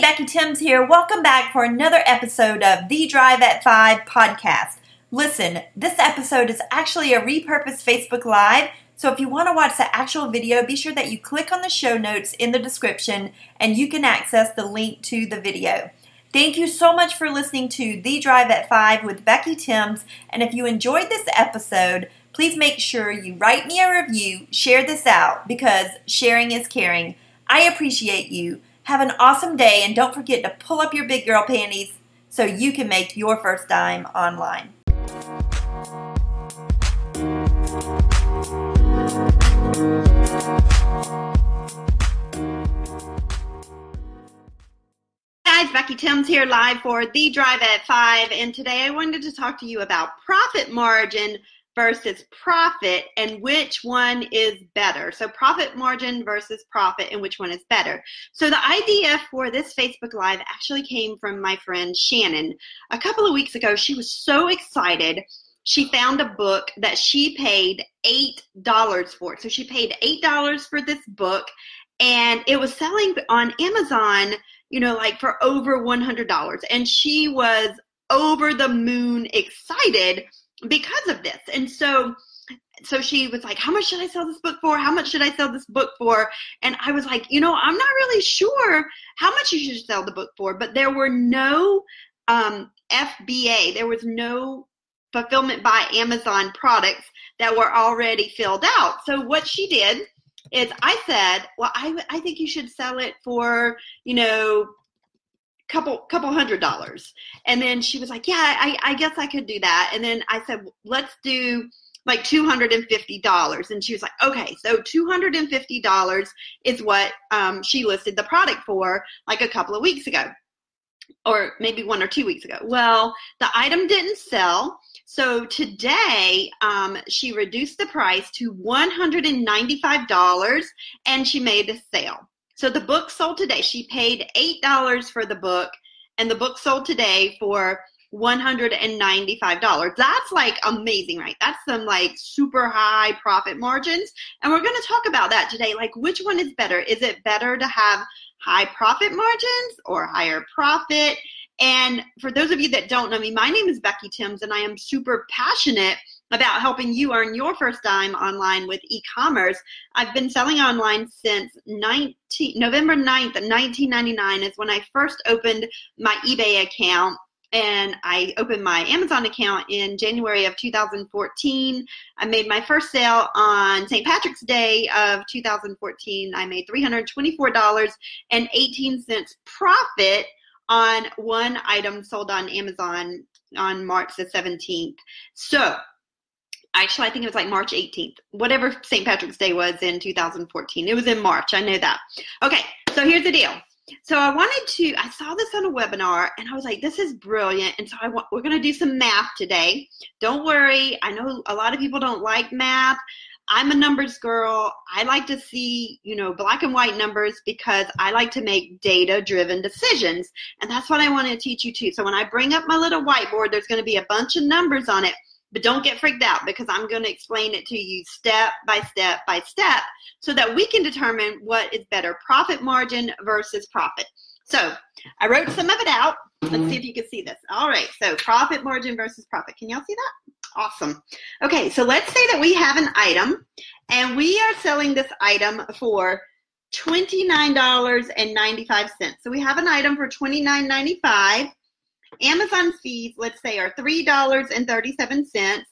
Becky Thames here. Welcome back for another episode of the Drive at 5 podcast. Listen, this episode is actually a repurposed Facebook Live, so if you want to watch the actual video, be sure that you click on the show notes in the description and you can access the link to the video. Thank you so much for listening to The Drive at 5 with Becky Thames, and if you enjoyed this episode, please make sure you write me a review, share this out, because sharing is caring. I appreciate you. Have an awesome day and don't forget to pull up your big girl panties so you can make your first dime online. guys, Becky Thames here live for The Drive at 5 and today I wanted to talk to you about profit margin versus profit and which one is better. So profit margin versus profit and which one is better. So the idea for this Facebook Live actually came from my friend Shannon. A couple of weeks ago, she was so excited. She found a book that she paid $8 for. So she paid $8 for this book and it was selling on Amazon, you know, like for over $100. And she was over the moon excited because of this. And so so she was like, How much should I sell this book for? How much should I sell this book for? And I was like, You know, I'm not really sure how much you should sell the book for, but there were no um, FBA, there was no fulfillment by Amazon products that were already filled out. So what she did is I said, Well, I, I think you should sell it for, you know, couple couple hundred dollars. And then she was like yeah I, I guess i could do that. And then i said let's do like $250 and she was like okay so $250 is what um, she listed the product for like a couple of weeks ago or maybe one or two weeks ago. Well the item didn't sell. So today um, she reduced the price to $195 and she made a sale so the book sold today. She paid $8 for the book, and the book sold today for $195. That's like amazing, right? That's some like super high profit margins. And we're going to talk about that today. Like, which one is better? Is it better to have high profit margins or higher profit? And for those of you that don't know me, my name is Becky Thames, and I am super passionate about helping you earn your first dime online with e-commerce. I've been selling online since 19, November 9th, 1999 is when I first opened my eBay account and I opened my Amazon account in January of 2014. I made my first sale on St. Patrick's Day of 2014. I made $324.18 profit on one item sold on Amazon on March the 17th. So actually, I think it was like March 18th, whatever St. Patrick's Day was in 2014. It was in March. I know that. Okay, so here's the deal. So I wanted to, I saw this on a webinar and I was like, this is brilliant. And so I want, we're going to do some math today. Don't worry. I know a lot of people don't like math. I'm a numbers girl. I like to see, you know, black and white numbers because I like to make data driven decisions. And that's what I want to teach you too. So when I bring up my little whiteboard, there's going to be a bunch of numbers on it. But don't get freaked out because I'm going to explain it to you step by step by step so that we can determine what is better profit margin versus profit. So I wrote some of it out. Let's see if you can see this. All right, so profit margin versus profit. Can y'all see that? Awesome. Okay, so let's say that we have an item and we are selling this item for $29.95. So we have an item for $29.95 Amazon fees, let's say, are $3.37,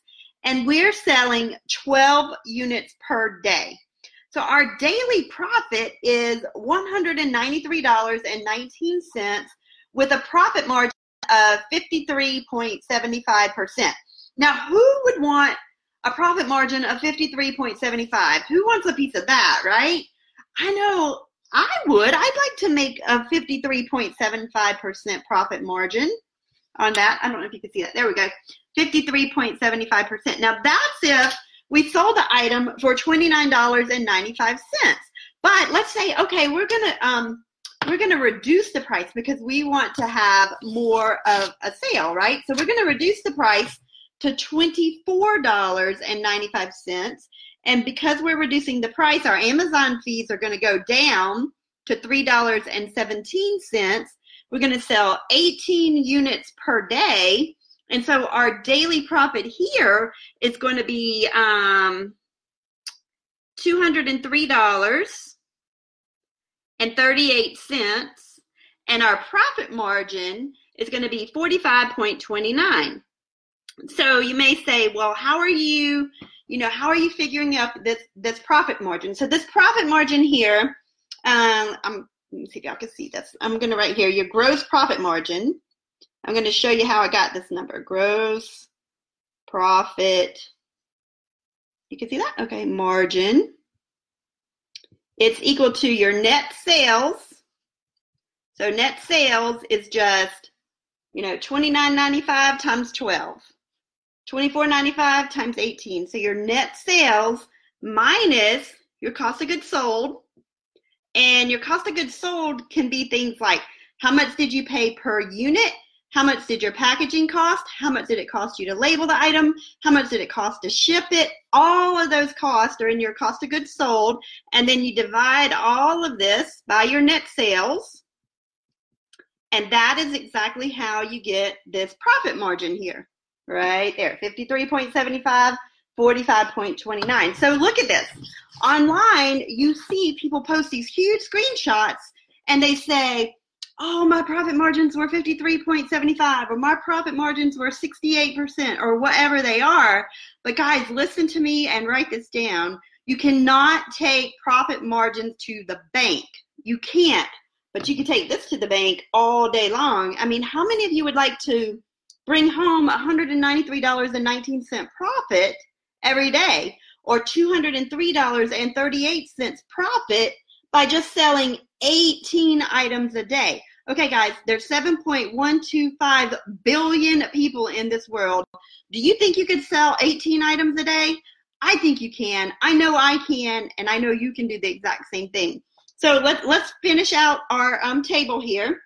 and we're selling 12 units per day. So our daily profit is $193.19 with a profit margin of 53.75%. Now, who would want a profit margin of 53.75? Who wants a piece of that, right? I know I would. I'd like to make a 53.75% profit margin on that. I don't know if you can see that. There we go. 53.75%. Now that's if we sold the item for $29.95. But let's say, okay, we're gonna um, we're gonna reduce the price because we want to have more of a sale, right? So we're gonna reduce the price to $24.95. And because we're reducing the price, our Amazon fees are gonna go down to $3.17. We're going to sell 18 units per day. And so our daily profit here is going to be um, $203.38. And our profit margin is going to be 45.29. So you may say, well, how are you, you know, how are you figuring out this this profit margin? So this profit margin here, um, I'm let me see if y'all can see this. I'm going to write here your gross profit margin. I'm going to show you how I got this number. Gross profit. You can see that? Okay, margin. It's equal to your net sales. So net sales is just, you know, $29.95 times 12. $24.95 times 18. So your net sales minus your cost of goods sold. And your cost of goods sold can be things like how much did you pay per unit? How much did your packaging cost? How much did it cost you to label the item? How much did it cost to ship it? All of those costs are in your cost of goods sold. And then you divide all of this by your net sales. And that is exactly how you get this profit margin here right there 53.75 45.29 so look at this. Online you see people post these huge screenshots and they say oh my profit margins were 53.75 or my profit margins were 68% or whatever they are. But guys listen to me and write this down. You cannot take profit margins to the bank. You can't but you can take this to the bank all day long. I mean how many of you would like to bring home $193.19 profit every day or $203.38 profit by just selling 18 items a day. Okay, guys, there's 7.125 billion people in this world. Do you think you could sell 18 items a day? I think you can. I know I can, and I know you can do the exact same thing. So let, let's finish out our um, table here.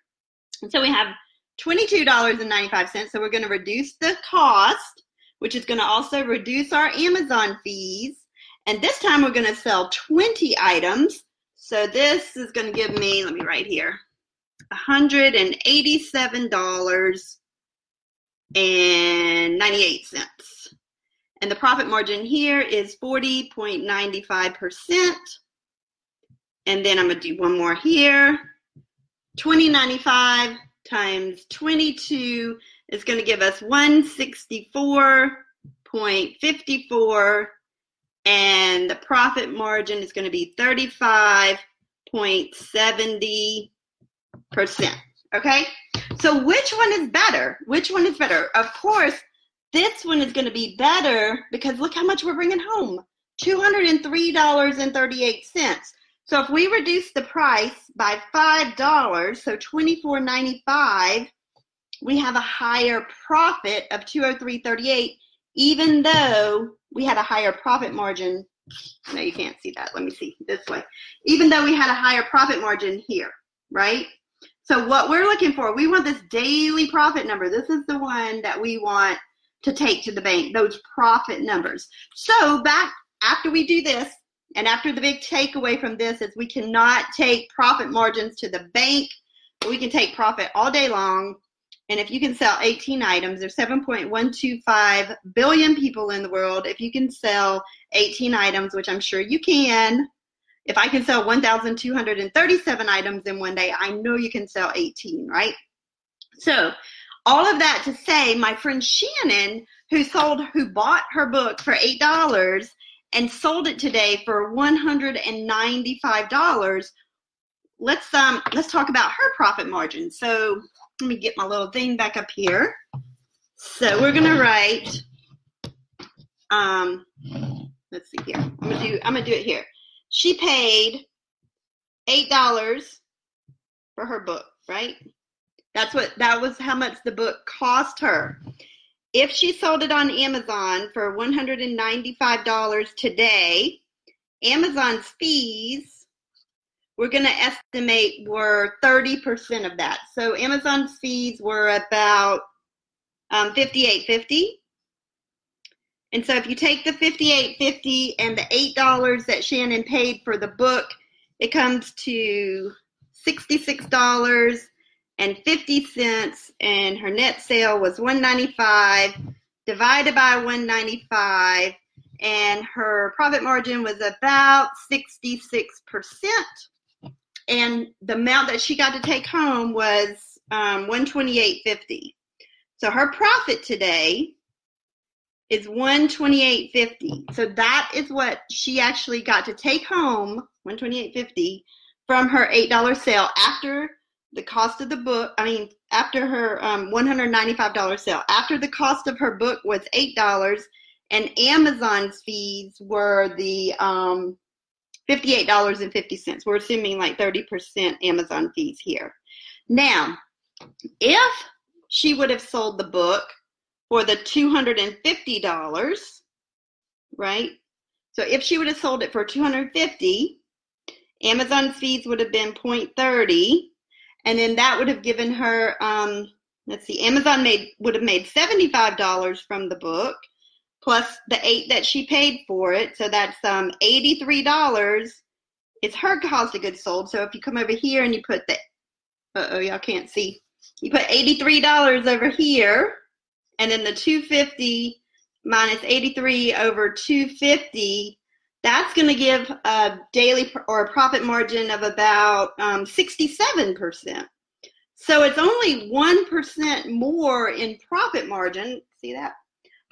so we have $22.95. So we're going to reduce the cost, which is going to also reduce our Amazon fees. And this time we're going to sell 20 items. So this is going to give me, let me write here, $187.98. And the profit margin here is 40.95%. And then I'm going to do one more here. 2095 times 22 is going to give us 164.54 and the profit margin is going to be 35.70%. Okay? So which one is better? Which one is better? Of course, this one is going to be better because look how much we're bringing home. $203.38. So if we reduce the price by $5, so $24.95, we have a higher profit of 203.38 even though we had a higher profit margin. No, you can't see that. Let me see this way. Even though we had a higher profit margin here, right? So what we're looking for, we want this daily profit number. This is the one that we want to take to the bank, those profit numbers. So back after we do this, and after the big takeaway from this is we cannot take profit margins to the bank, we can take profit all day long. And if you can sell 18 items, there's 7.125 billion people in the world. If you can sell 18 items, which I'm sure you can, if I can sell 1,237 items in one day, I know you can sell 18, right? So, all of that to say, my friend Shannon, who sold, who bought her book for eight dollars, and sold it today for $195. Let's um let's talk about her profit margin. So let me get my little thing back up here. So we're gonna write um let's see here. I'm gonna do I'm gonna do it here. She paid eight dollars for her book, right? That's what that was how much the book cost her. If she sold it on Amazon for $195 today, Amazon's fees, we're going to estimate were 30% of that. So Amazon's fees were about um, 58.50. And so if you take the 58.50 and the $8 that Shannon paid for the book, it comes to $66.50 and her net sale was 195 divided by 195 and her profit margin was about 66% and the amount that she got to take home was um, 128.50 so her profit today is 128.50 so that is what she actually got to take home 128.50 from her $8 sale after the cost of the book i mean after her um, $195 sale. After the cost of her book was $8 and amazon's fees were the um, $58.50 we're assuming like 30% amazon fees here. Now if she would have sold the book for the $250 right? So if she would have sold it for 250 amazon's fees would have been 0.30 and then that would have given her um, let's see amazon made would have made $75 from the book plus the eight that she paid for it so that's um, $83 It's her cost of goods sold so if you come over here and you put the oh y'all can't see you put $83 over here and then the 250 minus 83 over 250 that's going to give a daily or a profit margin of about um, 67%. So it's only 1% more in profit margin. See that?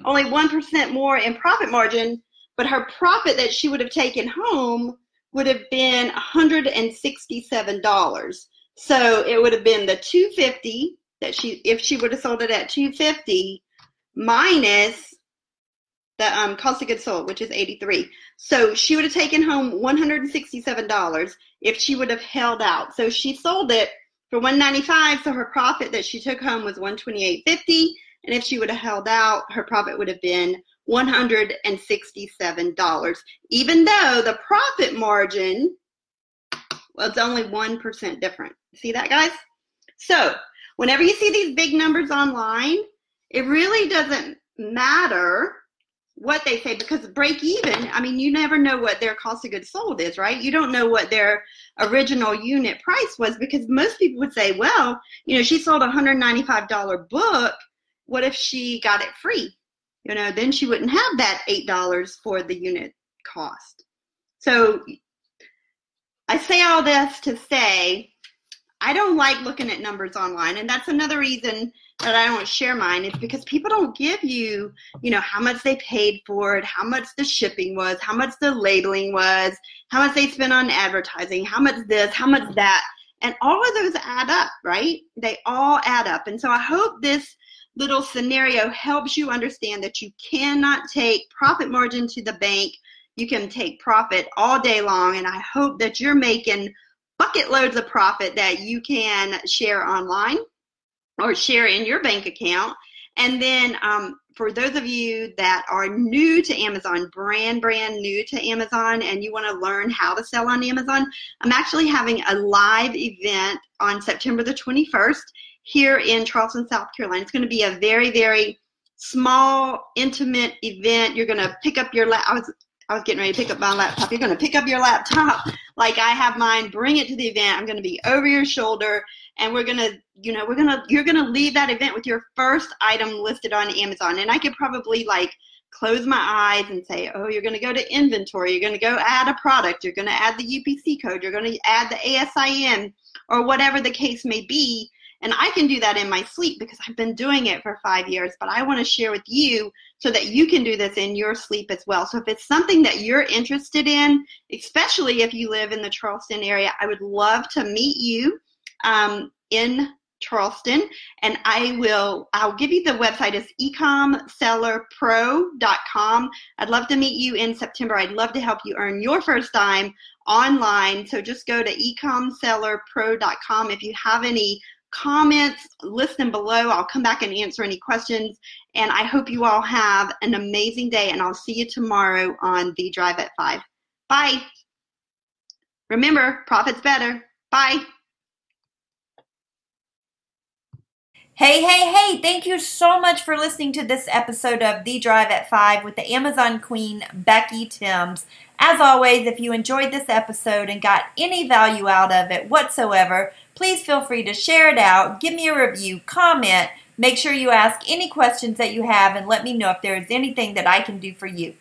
Only 1% more in profit margin, but her profit that she would have taken home would have been $167. So it would have been the 250 that she if she would have sold it at 250 minus the um, cost of goods sold, which is 83. So she would have taken home $167 if she would have held out. So she sold it for 195 so her profit that she took home was 128.50 and if she would have held out her profit would have been $167 even though the profit margin was only 1% different. See that guys? So whenever you see these big numbers online it really doesn't matter what they say because break even i mean you never know what their cost of goods sold is right? You don't know what their original unit price was because most people would say well you know she sold a $195 book what if she got it free you know then she wouldn't have that $8 for the unit cost so i say all this to say i don't like looking at numbers online and that's another reason that I don't share mine is because people don't give you, you know, how much they paid for it, how much the shipping was, how much the labeling was, how much they spent on advertising, how much this, how much that. And all of those add up, right? They all add up. And so I hope this little scenario helps you understand that you cannot take profit margin to the bank. You can take profit all day long. And I hope that you're making bucket loads of profit that you can share online or share in your bank account. And then um, for those of you that are new to Amazon, brand, brand new to Amazon, and you want to learn how to sell on Amazon, I'm actually having a live event on September the 21st here in Charleston, South Carolina. It's going to be a very, very small, intimate event. You're going to pick up your lap. I was, I was getting ready to pick up my laptop. You're going to pick up your laptop like I have mine, bring it to the event. I'm going to be over your shoulder and we're gonna you know we're gonna you're gonna leave that event with your first item listed on amazon and i could probably like close my eyes and say oh you're gonna go to inventory you're gonna go add a product you're gonna add the upc code you're gonna add the asin or whatever the case may be and i can do that in my sleep because i've been doing it for five years but i want to share with you so that you can do this in your sleep as well so if it's something that you're interested in especially if you live in the charleston area i would love to meet you um, in Charleston, and I will. I'll give you the website. It's ecomsellerpro.com. I'd love to meet you in September. I'd love to help you earn your first dime online. So just go to ecomsellerpro.com. If you have any comments, list them below. I'll come back and answer any questions. And I hope you all have an amazing day. And I'll see you tomorrow on the Drive at Five. Bye. Remember, profits better. Bye. Hey, hey, hey, thank you so much for listening to this episode of The Drive at 5 with the Amazon Queen, Becky Thames. As always, if you enjoyed this episode and got any value out of it whatsoever, please feel free to share it out, give me a review, comment, make sure you ask any questions that you have, and let me know if there is anything that I can do for you.